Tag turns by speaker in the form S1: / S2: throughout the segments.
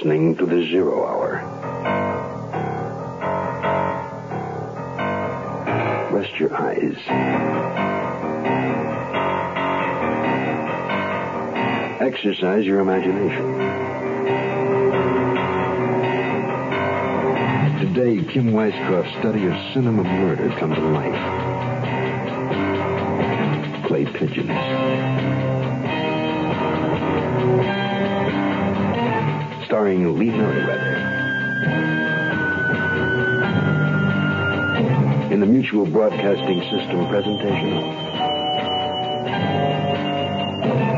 S1: listening to the Zero Hour. Rest your eyes. Exercise your imagination. Today, Kim Weiskopf's study of cinema murder come to life. Clay pigeons. Starring Lee Meriwether. In the Mutual Broadcasting System presentation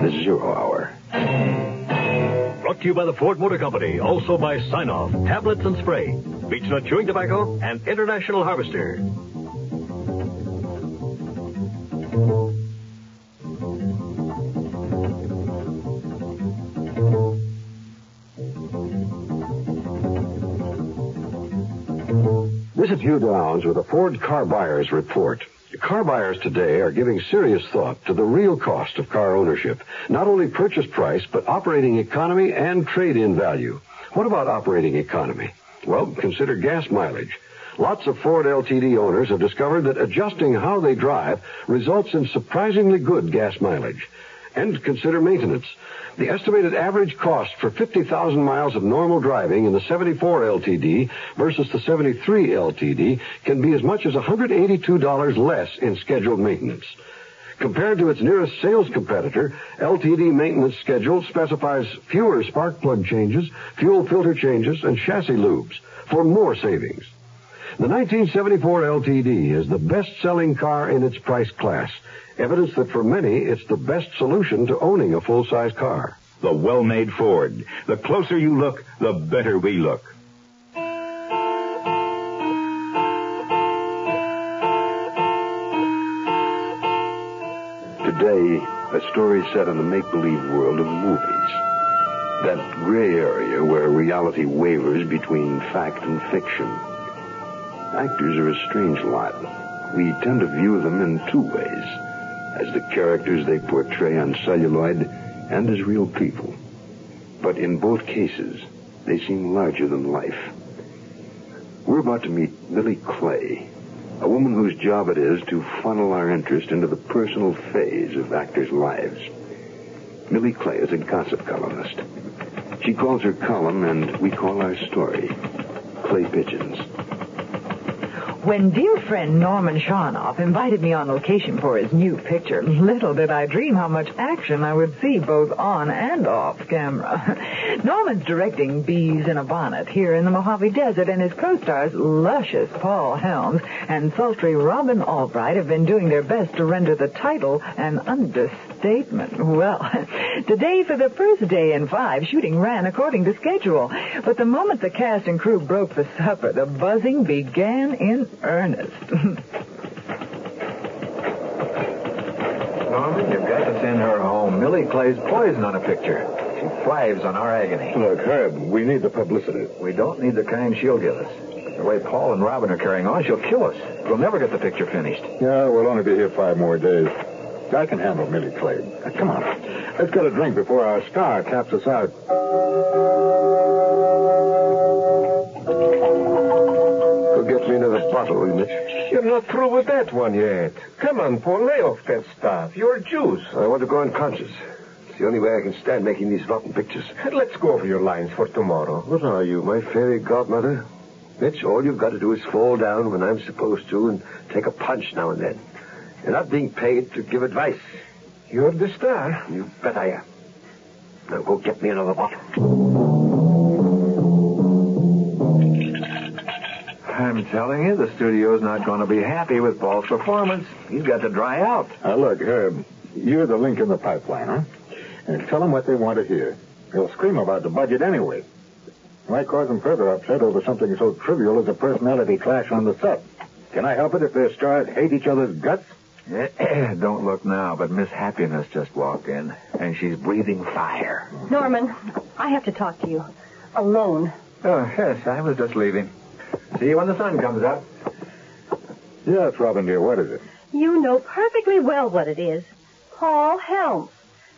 S1: The Zero Hour.
S2: Brought to you by the Ford Motor Company, also by Sine-Off, Tablets and Spray, Beechnut Chewing Tobacco, and International Harvester.
S1: Hugh Downs with a Ford Car Buyers Report. Car buyers today are giving serious thought to the real cost of car ownership. Not only purchase price, but operating economy and trade-in value. What about operating economy? Well, consider gas mileage. Lots of Ford LTD owners have discovered that adjusting how they drive results in surprisingly good gas mileage. And consider maintenance. The estimated average cost for 50,000 miles of normal driving in the 74 LTD versus the 73 LTD can be as much as $182 less in scheduled maintenance. Compared to its nearest sales competitor, LTD maintenance schedule specifies fewer spark plug changes, fuel filter changes, and chassis lubes for more savings. The 1974 LTD is the best-selling car in its price class. Evidence that for many, it's the best solution to owning a full-size car.
S3: The well-made Ford. The closer you look, the better we look.
S1: Today, a story set in the make-believe world of movies. That gray area where reality wavers between fact and fiction. Actors are a strange lot. We tend to view them in two ways. As the characters they portray on celluloid and as real people. But in both cases, they seem larger than life. We're about to meet Millie Clay, a woman whose job it is to funnel our interest into the personal phase of actors' lives. Millie Clay is a gossip columnist. She calls her column, and we call our story, Clay Pigeons.
S4: When dear friend Norman Sharnoff invited me on location for his new picture, little did I dream how much action I would see both on and off camera. Norman's directing Bees in a Bonnet here in the Mojave Desert, and his co-stars, luscious Paul Helms and sultry Robin Albright, have been doing their best to render the title an understatement. Well, today for the first day in five, shooting ran according to schedule. But the moment the cast and crew broke for supper, the buzzing began in earnest.
S5: Norman, you've got to send her home. Millie Clay's poison on a picture. She thrives on our agony.
S6: Look, Herb, we need the publicity.
S5: We don't need the kind she'll give us. The way Paul and Robin are carrying on, she'll kill us. We'll never get the picture finished.
S6: Yeah, we'll only be here five more days. I can handle Millie Clay. Uh, Come on. Let's get a drink before our star taps us out.
S1: Go get me another bottle, will you, Mitch?
S7: You're not through with that one yet. Come on, Paul, lay off that stuff. You're a juice.
S1: I want to go unconscious. It's the only way I can stand making these rotten pictures.
S7: Let's go over your lines for tomorrow.
S1: What are you, my fairy godmother? Mitch, all you've got to do is fall down when I'm supposed to and take a punch now and then. You're not being paid to give advice.
S7: You're the star.
S1: You bet I am. Now go get me another bottle.
S5: I'm I'm telling you, the studio's not going to be happy with Paul's performance. He's got to dry out.
S6: Now, look, Herb, you're the link in the pipeline, huh? And tell them what they want to hear. They'll scream about the budget anyway. Why cause them further upset over something so trivial as a personality clash on the set? Can I help it if their stars hate each other's guts?
S5: Don't look now, but Miss Happiness just walked in, and she's breathing fire.
S8: Norman, I have to talk to you. Alone.
S5: Oh, yes, I was just leaving. See you when the sun comes up.
S6: Yes, Robin, dear, what is it?
S8: You know perfectly well what it is. Paul Helms.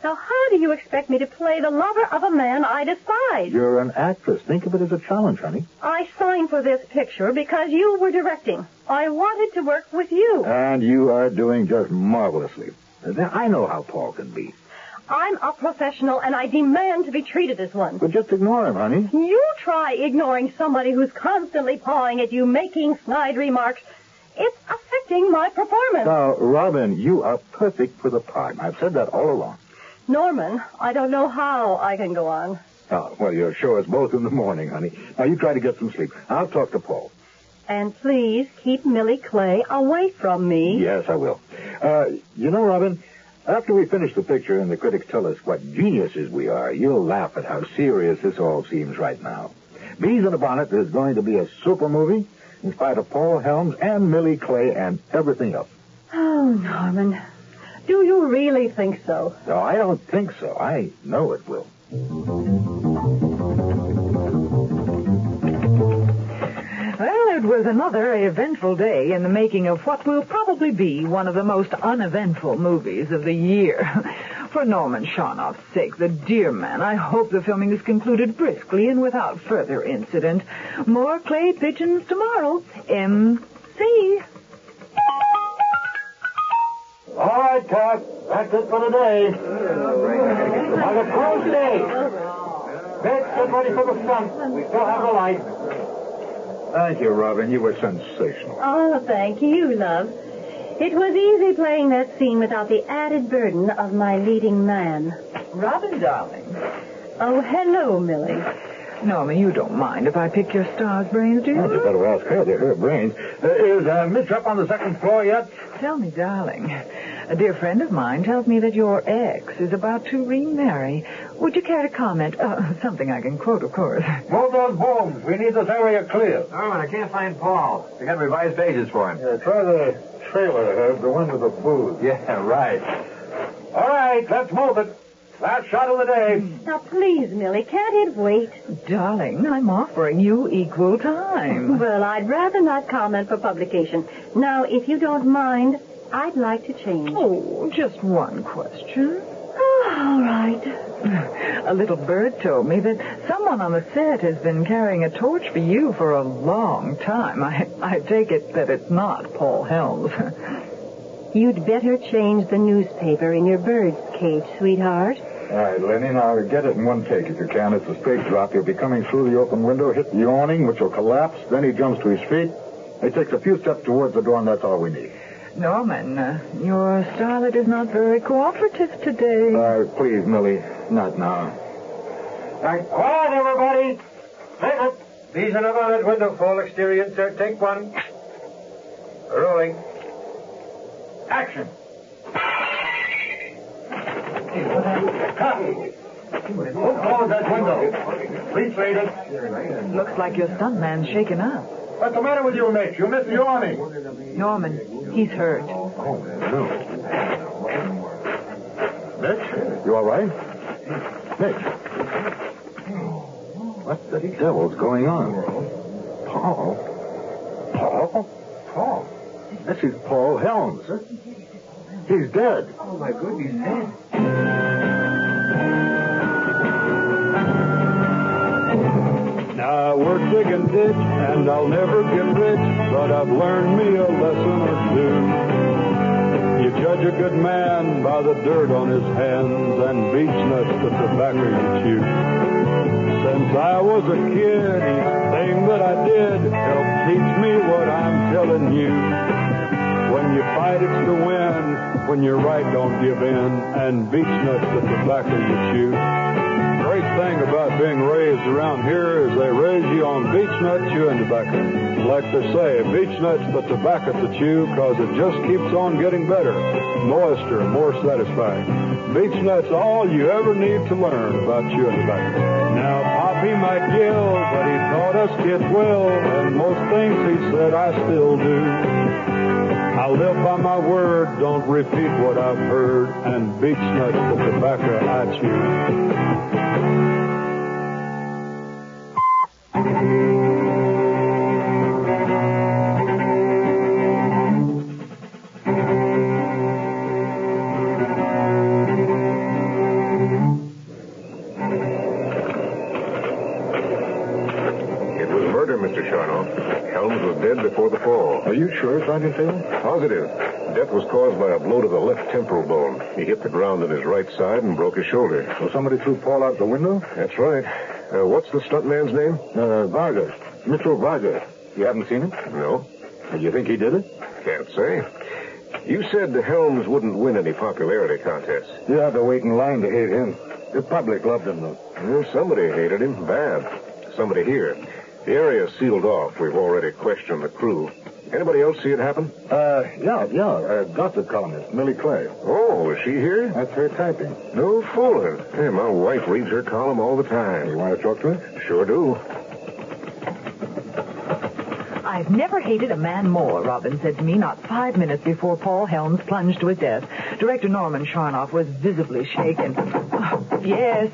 S8: Now, how do you expect me to play the lover of a man I despise?
S6: You're an actress. Think of it as a challenge, honey.
S8: I signed for this picture because you were directing. I wanted to work with you.
S6: And you are doing just marvelously. Now, I know how Paul can be.
S8: I'm a professional and I demand to be treated as one.
S6: But just ignore him, honey.
S8: You try ignoring somebody who's constantly pawing at you, making snide remarks. It's affecting my performance.
S6: Now, Robin, you are perfect for the part. I've said that all along.
S8: Norman, I don't know how I can go on.
S6: Oh, well, you'll show us both in the morning, honey. Now, you try to get some sleep. I'll talk to Paul.
S8: And please keep Millie Clay away from me.
S6: Yes, I will. Uh, you know, Robin, after we finish the picture and the critics tell us what geniuses we are, you'll laugh at how serious this all seems right now. Bees in a Bonnet is going to be a super movie in spite of Paul Helms and Millie Clay and everything else.
S8: Oh, Norman. Do you really think so?
S6: No, I don't think so. I know it will.
S4: Was another eventful day in the making of what will probably be one of the most uneventful movies of the year. For Norman Sharnoff's sake, the dear man, I hope the filming is concluded briskly and without further incident. More clay pigeons tomorrow. M.C.
S6: All right, Cat. That's it for today. On a close day. Let's get ready for the stunt. We still have the light. Thank you, Robin. You were sensational.
S8: Oh, thank you, love. It was easy playing that scene without the added burden of my leading man.
S4: Robin, darling.
S8: Oh, hello, Millie.
S4: Norman, you don't mind if I pick your star's brains, do you?
S6: Oh, you better ask her. They're her brains. Uh, is uh, Mitch up on the second floor yet?
S4: Tell me, darling. A dear friend of mine tells me that your ex is about to remarry. Would you care to comment? Uh, something I can quote, of course.
S6: Move those booms. We need this area clear.
S5: Norman, I can't find Paul. We got revised pages for him.
S6: Yeah, try the trailer, Herb, the one with the booze.
S5: Yeah, right.
S6: All right, let's move it. Last shot of the day.
S8: Now, please, Millie, can't it wait?
S4: Darling, I'm offering you equal time.
S8: Well, I'd rather not comment for publication. Now, if you don't mind, I'd like to change.
S4: Oh, just one question.
S8: Oh, all right.
S4: A little bird told me that someone on the set has been carrying a torch for you for a long time. I, I take it that it's not Paul Helms.
S8: You'd better change the newspaper in your bird's cage, sweetheart.
S6: All right, Lenny, now get it in one take if you can. It's a straight drop. He'll be coming through the open window, hit the awning, which will collapse. Then he jumps to his feet. He takes a few steps towards the door, and that's all we need.
S4: Norman, uh, your starlet is not very cooperative today.
S6: Uh, please, Millie, not now.
S7: Right, quiet, everybody. Take it. These are about that window fall exterior, sir. Take one. Rolling. Action. Who closed that window? Please read it.
S4: Looks like your stuntman's shaken up.
S6: What's the matter with you, Mitch? You missed the awning.
S4: Norman, he's hurt.
S6: Oh, no. Mitch, you all right? Mitch. What the devil's going on? Paul? Paul? Paul? This is Paul Helms. He's dead.
S7: Oh, my goodness, he's dead.
S9: Now we're digging ditch, and I'll never get rich, but I've learned me a lesson or two. You judge a good man by the dirt on his hands and beech nuts the tobacco you chew. Since I was a kid, each thing that I did helped teach me what I'm telling you. When you fight, it's to win. When you're right, don't give in. And beech nuts the tobacco you chew. About being raised around here is they raise you on beech nut chewing tobacco. Like they say, Beechnut's the tobacco to chew because it just keeps on getting better, moister, more satisfying. Beechnut's all you ever need to learn about chewing tobacco. Now, Poppy might yell, but he taught us kids well, and most things he said I still do. I live by my word, don't repeat what I've heard, and Beechnut's the tobacco I chew.
S10: Positive. Death was caused by a blow to the left temporal bone. He hit the ground on his right side and broke his shoulder.
S6: So somebody threw Paul out the window?
S10: That's right. Uh, what's the stuntman's name?
S6: Uh, Vargas. Mitchell Vargas. You haven't seen him?
S10: No.
S6: Do you think he did it?
S10: Can't say. You said the Helms wouldn't win any popularity contests.
S6: You have to wait in line to hate him. The public loved him, though.
S10: Well, somebody hated him bad. Somebody here. The area's sealed off. We've already questioned the crew. Anybody else see it happen?
S6: Uh, yeah, yeah. Uh, gossip columnist, Millie Clay.
S10: Oh, is she here?
S6: That's her typing.
S10: No fooling. Hey, my wife reads her column all the time.
S6: You want to talk to her?
S10: Sure do.
S4: I've never hated a man more, Robin said to me not five minutes before Paul Helms plunged to his death. Director Norman Sharnoff was visibly shaken. Oh, yes.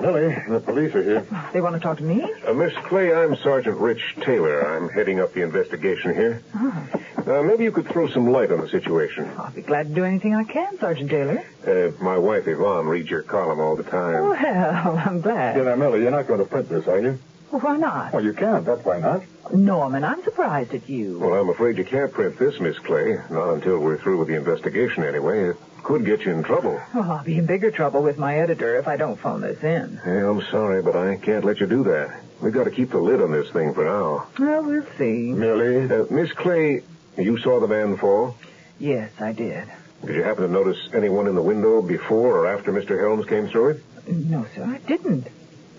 S6: Millie, the police are here.
S4: They want to talk to me?
S10: Uh, Miss Clay, I'm Sergeant Rich Taylor. I'm heading up the investigation here. Uh, maybe you could throw some light on the situation.
S4: I'll be glad to do anything I can, Sergeant Taylor.
S10: Uh, my wife, Yvonne, reads your column all the time.
S4: Well, I'm glad.
S6: Yeah, now, Millie, you're not going to print this, are you?
S4: Well, why not?
S6: Well, you can't. That's why not.
S4: Norman, I'm surprised at you.
S10: Well, I'm afraid you can't print this, Miss Clay. Not until we're through with the investigation, anyway. It could get you in trouble.
S4: Well, I'll be in bigger trouble with my editor if I don't phone this in.
S10: Hey, I'm sorry, but I can't let you do that. We've got to keep the lid on this thing for now.
S4: Well, we'll see.
S10: Millie? Uh, Miss Clay, you saw the man fall?
S4: Yes, I did.
S10: Did you happen to notice anyone in the window before or after Mr. Helms came through it?
S4: No, sir, I didn't.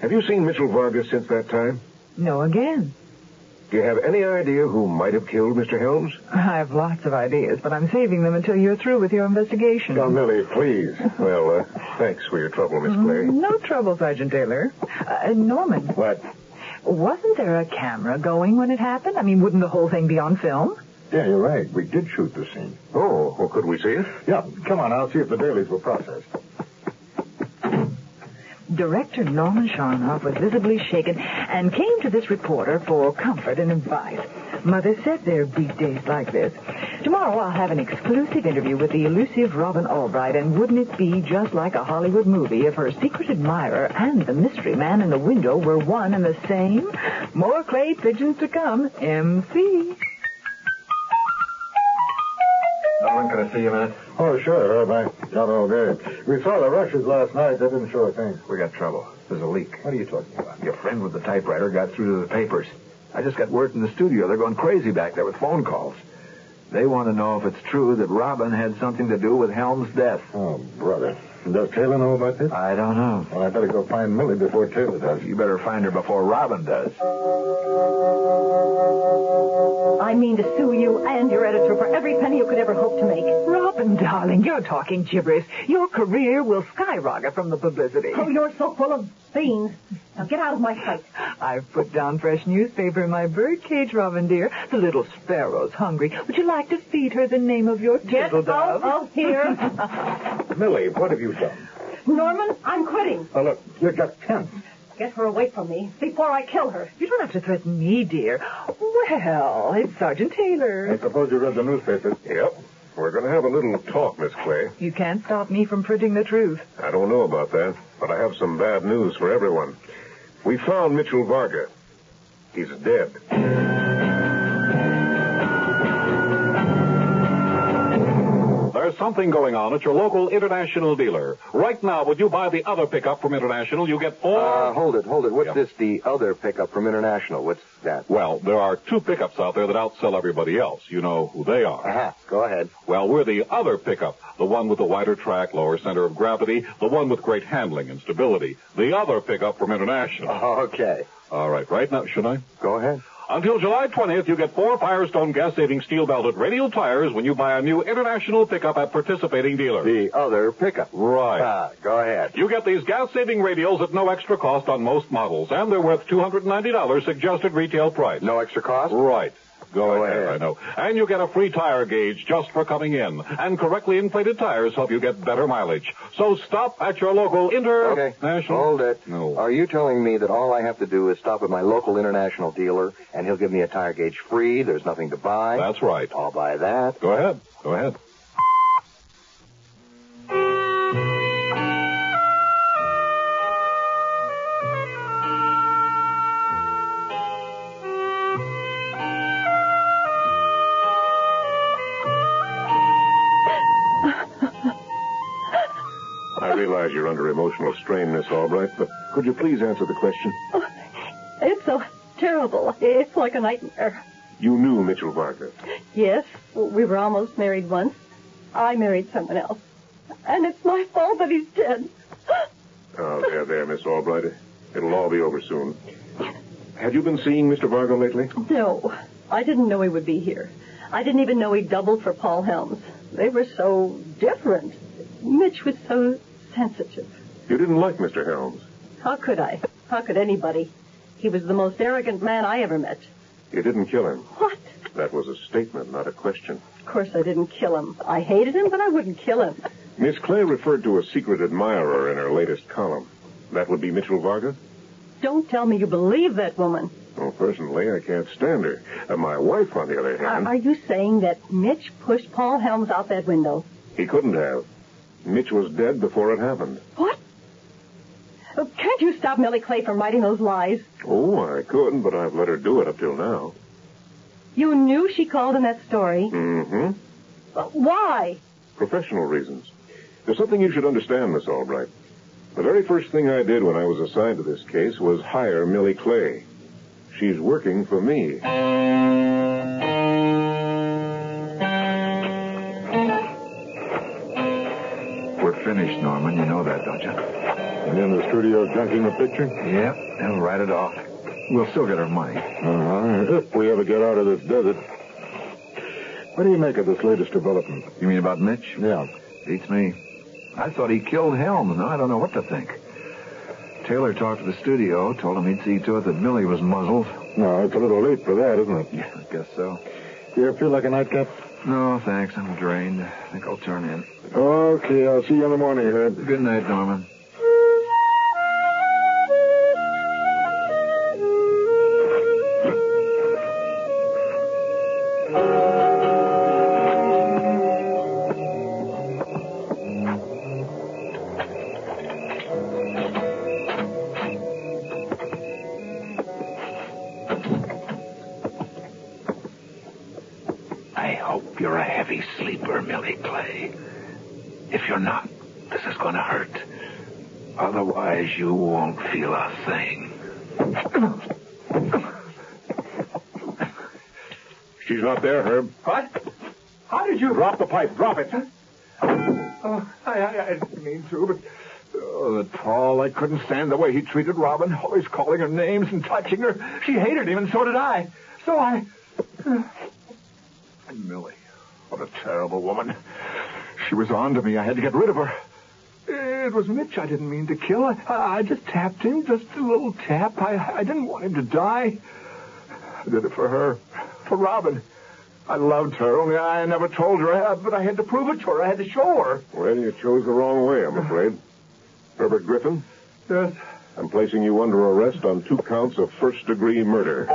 S10: Have you seen Mitchell Vargas since that time?
S4: No, again.
S10: Do you have any idea who might have killed Mr. Helms?
S4: I have lots of ideas, but I'm saving them until you're through with your investigation.
S10: Now, Millie, please. Well, uh, thanks for your trouble, Miss Clay.
S4: No trouble, Sergeant Taylor. Uh, Norman.
S6: What?
S4: Wasn't there a camera going when it happened? I mean, wouldn't the whole thing be on film?
S6: Yeah, you're right. We did shoot the scene.
S10: Oh, well, could we see it?
S6: Yeah, come on. I'll see if the dailies were processed.
S4: Director Norman Sharnoff was visibly shaken and came to this reporter for comfort and advice. Mother said there'd be days like this. Tomorrow I'll have an exclusive interview with the elusive Robin Albright, and wouldn't it be just like a Hollywood movie if her secret admirer and the mystery man in the window were one and the same? More clay pigeons to come. MC.
S5: Norman, can I see you a minute?
S6: Oh, sure. I got all good. We saw the rushes last night. They didn't show a thing.
S5: We got trouble. There's a leak.
S6: What are you talking about?
S5: Your friend with the typewriter got through to the papers. I just got word from the studio. They're going crazy back there with phone calls. They want to know if it's true that Robin had something to do with Helm's death.
S6: Oh, brother. Does Taylor know about this?
S5: I don't know.
S6: Well, I better go find Millie before Taylor does.
S5: You better find her before Robin does.
S8: I mean to sue you and your editor for every penny you could ever hope to make.
S4: Robin, darling, you're talking gibberish. Your career will skyrocket from the publicity.
S8: Oh, you're so full of beans. Now get out of my sight.
S4: I've put down fresh newspaper in my birdcage, Robin dear. The little sparrow's hungry. Would you like to feed her the name of your
S8: Get
S4: turtle
S8: out
S4: dove?
S8: of here.
S6: Millie, what have you done?
S8: Norman, I'm quitting.
S6: Oh, look, you're just tense.
S8: Get her away from me before I kill her.
S4: You don't have to threaten me, dear. Well, it's Sergeant Taylor.
S6: I suppose you read the newspapers.
S10: Yep. We're going to have a little talk, Miss Clay.
S4: You can't stop me from printing the truth.
S10: I don't know about that, but I have some bad news for everyone. We found Mitchell Varga. He's dead.
S11: There's something going on at your local International dealer. Right now, would you buy the other pickup from International, you get four...
S12: Uh, hold it, hold it. What's this, the other pickup from International? What's that?
S11: Well, there are two pickups out there that outsell everybody else. You know who they are.
S12: Uh-huh. Go ahead.
S11: Well, we're the other pickup. The one with the wider track, lower center of gravity, the one with great handling and stability. The other pickup from International.
S12: Okay.
S11: All right, right now, should I?
S12: Go ahead.
S11: Until July 20th, you get four Firestone gas-saving steel-belted radial tires when you buy a new International pickup at participating dealers.
S12: The other pickup.
S11: Right.
S12: Ah, go ahead.
S11: You get these gas-saving radials at no extra cost on most models, and they're worth $290 suggested retail price.
S12: No extra cost?
S11: Right. Go, ahead. I know. And you get a free tire gauge just for coming in. And correctly inflated tires help you get better mileage. So stop at your local
S12: Okay.
S11: International.
S12: Hold it.
S11: No.
S12: Are you telling me that all I have to do is stop at my local international dealer and he'll give me a tire gauge free? There's nothing to buy?
S11: That's right.
S12: I'll buy that.
S11: Go ahead. Go ahead.
S10: Realize you're under emotional strain, Miss Albright, but could you please answer the question?
S8: Oh, it's so terrible. It's like a nightmare.
S10: You knew Mitchell Vargas.
S8: Yes, we were almost married once. I married someone else. And it's my fault that he's dead.
S10: Oh, there, there, Miss Albright. It'll all be over soon. Have you been seeing Mr. Vargo lately?
S8: No, I didn't know he would be here. I didn't even know he doubled for Paul Helms. They were so different. Mitch was so sensitive.
S10: You didn't like Mr. Helms.
S8: How could I? How could anybody? He was the most arrogant man I ever met.
S10: You didn't kill him.
S8: What?
S10: That was a statement, not a question.
S8: Of course I didn't kill him. I hated him, but I wouldn't kill him.
S10: Miss Clay referred to a secret admirer in her latest column. That would be Mitchell Vargas?
S8: Don't tell me you believe that woman.
S10: Well, personally, I can't stand her. Uh, my wife, on the other
S8: Are,
S10: hand,
S8: are you saying that Mitch pushed Paul Helms out that window?
S10: he couldn't have. Mitch was dead before it happened.
S8: What? Oh, can't you stop Millie Clay from writing those lies?
S10: Oh, I couldn't, but I've let her do it up till now.
S8: You knew she called in that story.
S10: Mm-hmm.
S8: Uh, Why?
S10: Professional reasons. There's something you should understand, Miss Albright. The very first thing I did when I was assigned to this case was hire Millie Clay. She's working for me.
S5: Know that, don't you?
S6: And in the studio junking the picture?
S5: Yep. And write it off. We'll still get our money.
S6: Uh-huh. If we ever get out of this desert. What do you make of this latest development?
S5: You mean about Mitch?
S6: Yeah.
S5: Beats me. I thought he killed Helms. Now I don't know what to think. Taylor talked to the studio, told him he'd see to it that Millie was muzzled.
S6: No, it's a little late for that, isn't it?
S5: Yeah, I guess so.
S6: Do you feel like a nightcap?
S5: No, thanks. I'm drained. I think I'll turn in.
S6: Okay, I'll see you in the morning, Herb.
S5: Good night, Norman.
S13: Hurt. Otherwise, you won't feel a thing.
S10: She's not there, Herb.
S5: What? How did you...
S10: Drop the pipe. Drop it.
S5: Oh, I, I, I didn't mean to, but... Oh, that Paul, I couldn't stand the way he treated Robin, always calling her names and touching her. She hated him, and so did I. So I... And Millie, what a terrible woman. She was on to me. I had to get rid of her. It was Mitch I didn't mean to kill. I, I just tapped him, just a little tap. I, I didn't want him to die. I did it for her, for Robin. I loved her, only I never told her, but I had to prove it to her. I had to show her.
S10: Well, you chose the wrong way, I'm afraid. Herbert Griffin,
S5: Yes.
S10: I'm placing you under arrest on two counts of first degree murder.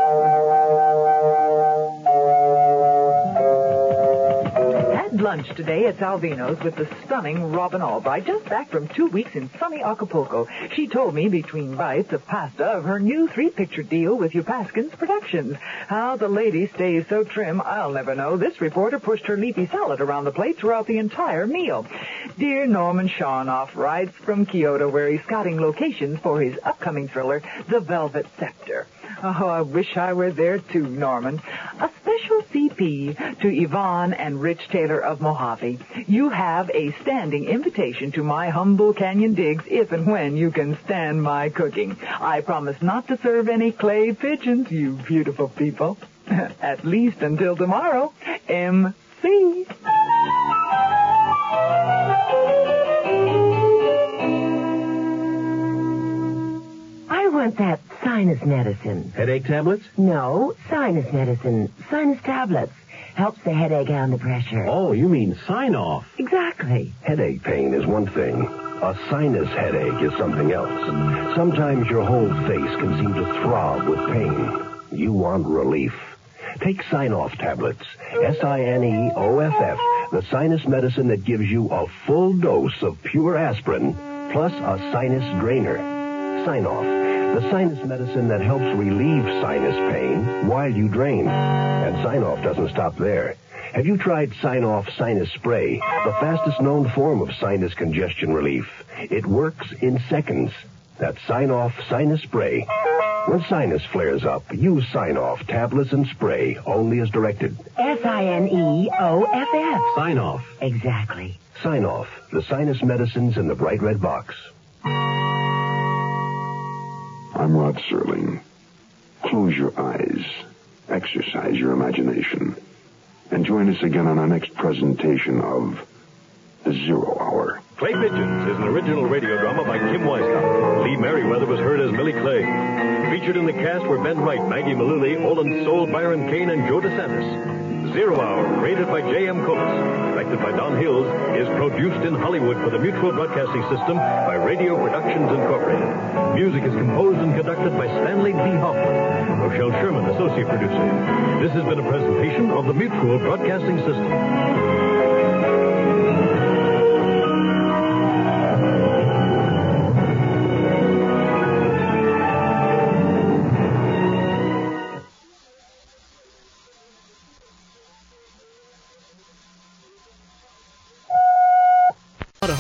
S4: Lunch today at Salvino's with the stunning Robin Albright, just back from two weeks in sunny Acapulco. She told me between bites of pasta of her new three-picture deal with Upaskins Productions. How the lady stays so trim, I'll never know. This reporter pushed her leafy salad around the plate throughout the entire meal. Dear Norman Sharnoff rides from Kyoto, where he's scouting locations for his upcoming thriller, The Velvet Scepter. Oh, I wish I were there too, Norman. Especially special CP to Yvonne and Rich Taylor of Mojave. You have a standing invitation to my humble canyon digs if and when you can stand my cooking. I promise not to serve any clay pigeons, you beautiful people. At least until tomorrow. M.C.
S14: I want that sinus medicine.
S15: Headache tablets?
S14: No, sinus medicine. Sinus tablets. Helps the headache and the pressure.
S15: Oh, you mean Sine-Off.
S14: Exactly.
S16: Headache pain is one thing. A sinus headache is something else. Sometimes your whole face can seem to throb with pain. You want relief. Take Sine-Off tablets. S-I-N-E-O-F-F. The sinus medicine that gives you a full dose of pure aspirin plus a sinus drainer. Sine-Off. The sinus medicine that helps relieve sinus pain while you drain. And Sine-Off doesn't stop there. Have you tried Sine-Off Sinus Spray, the fastest known form of sinus congestion relief? It works in seconds. That's Sine-Off Sinus Spray. When sinus flares up, use Sine-Off tablets and spray only as directed.
S14: S-I-N-E-O-F-F.
S15: Sine-Off.
S14: Exactly.
S16: Sine-Off, the sinus medicines in the bright red box.
S1: I'm Rod Serling. Close your eyes, exercise your imagination, and join us again on our next presentation of The Zero Hour.
S2: Clay Pigeons is an original radio drama by Kim Weiskopf. Lee Meriwether was heard as Millie Clay. Featured in the cast were Ben Wright, Maggie Malooly, Olan Soule, Byron Kane, and Joe DeSantis. Zero Hour, created by J.M. Coates, directed by Don Hills, is produced in Hollywood for the Mutual Broadcasting System by Radio Productions Incorporated. Music is composed and conducted by Stanley D. Hoffman. Rochelle Sherman, associate producer. This has been a presentation of the Mutual Broadcasting System.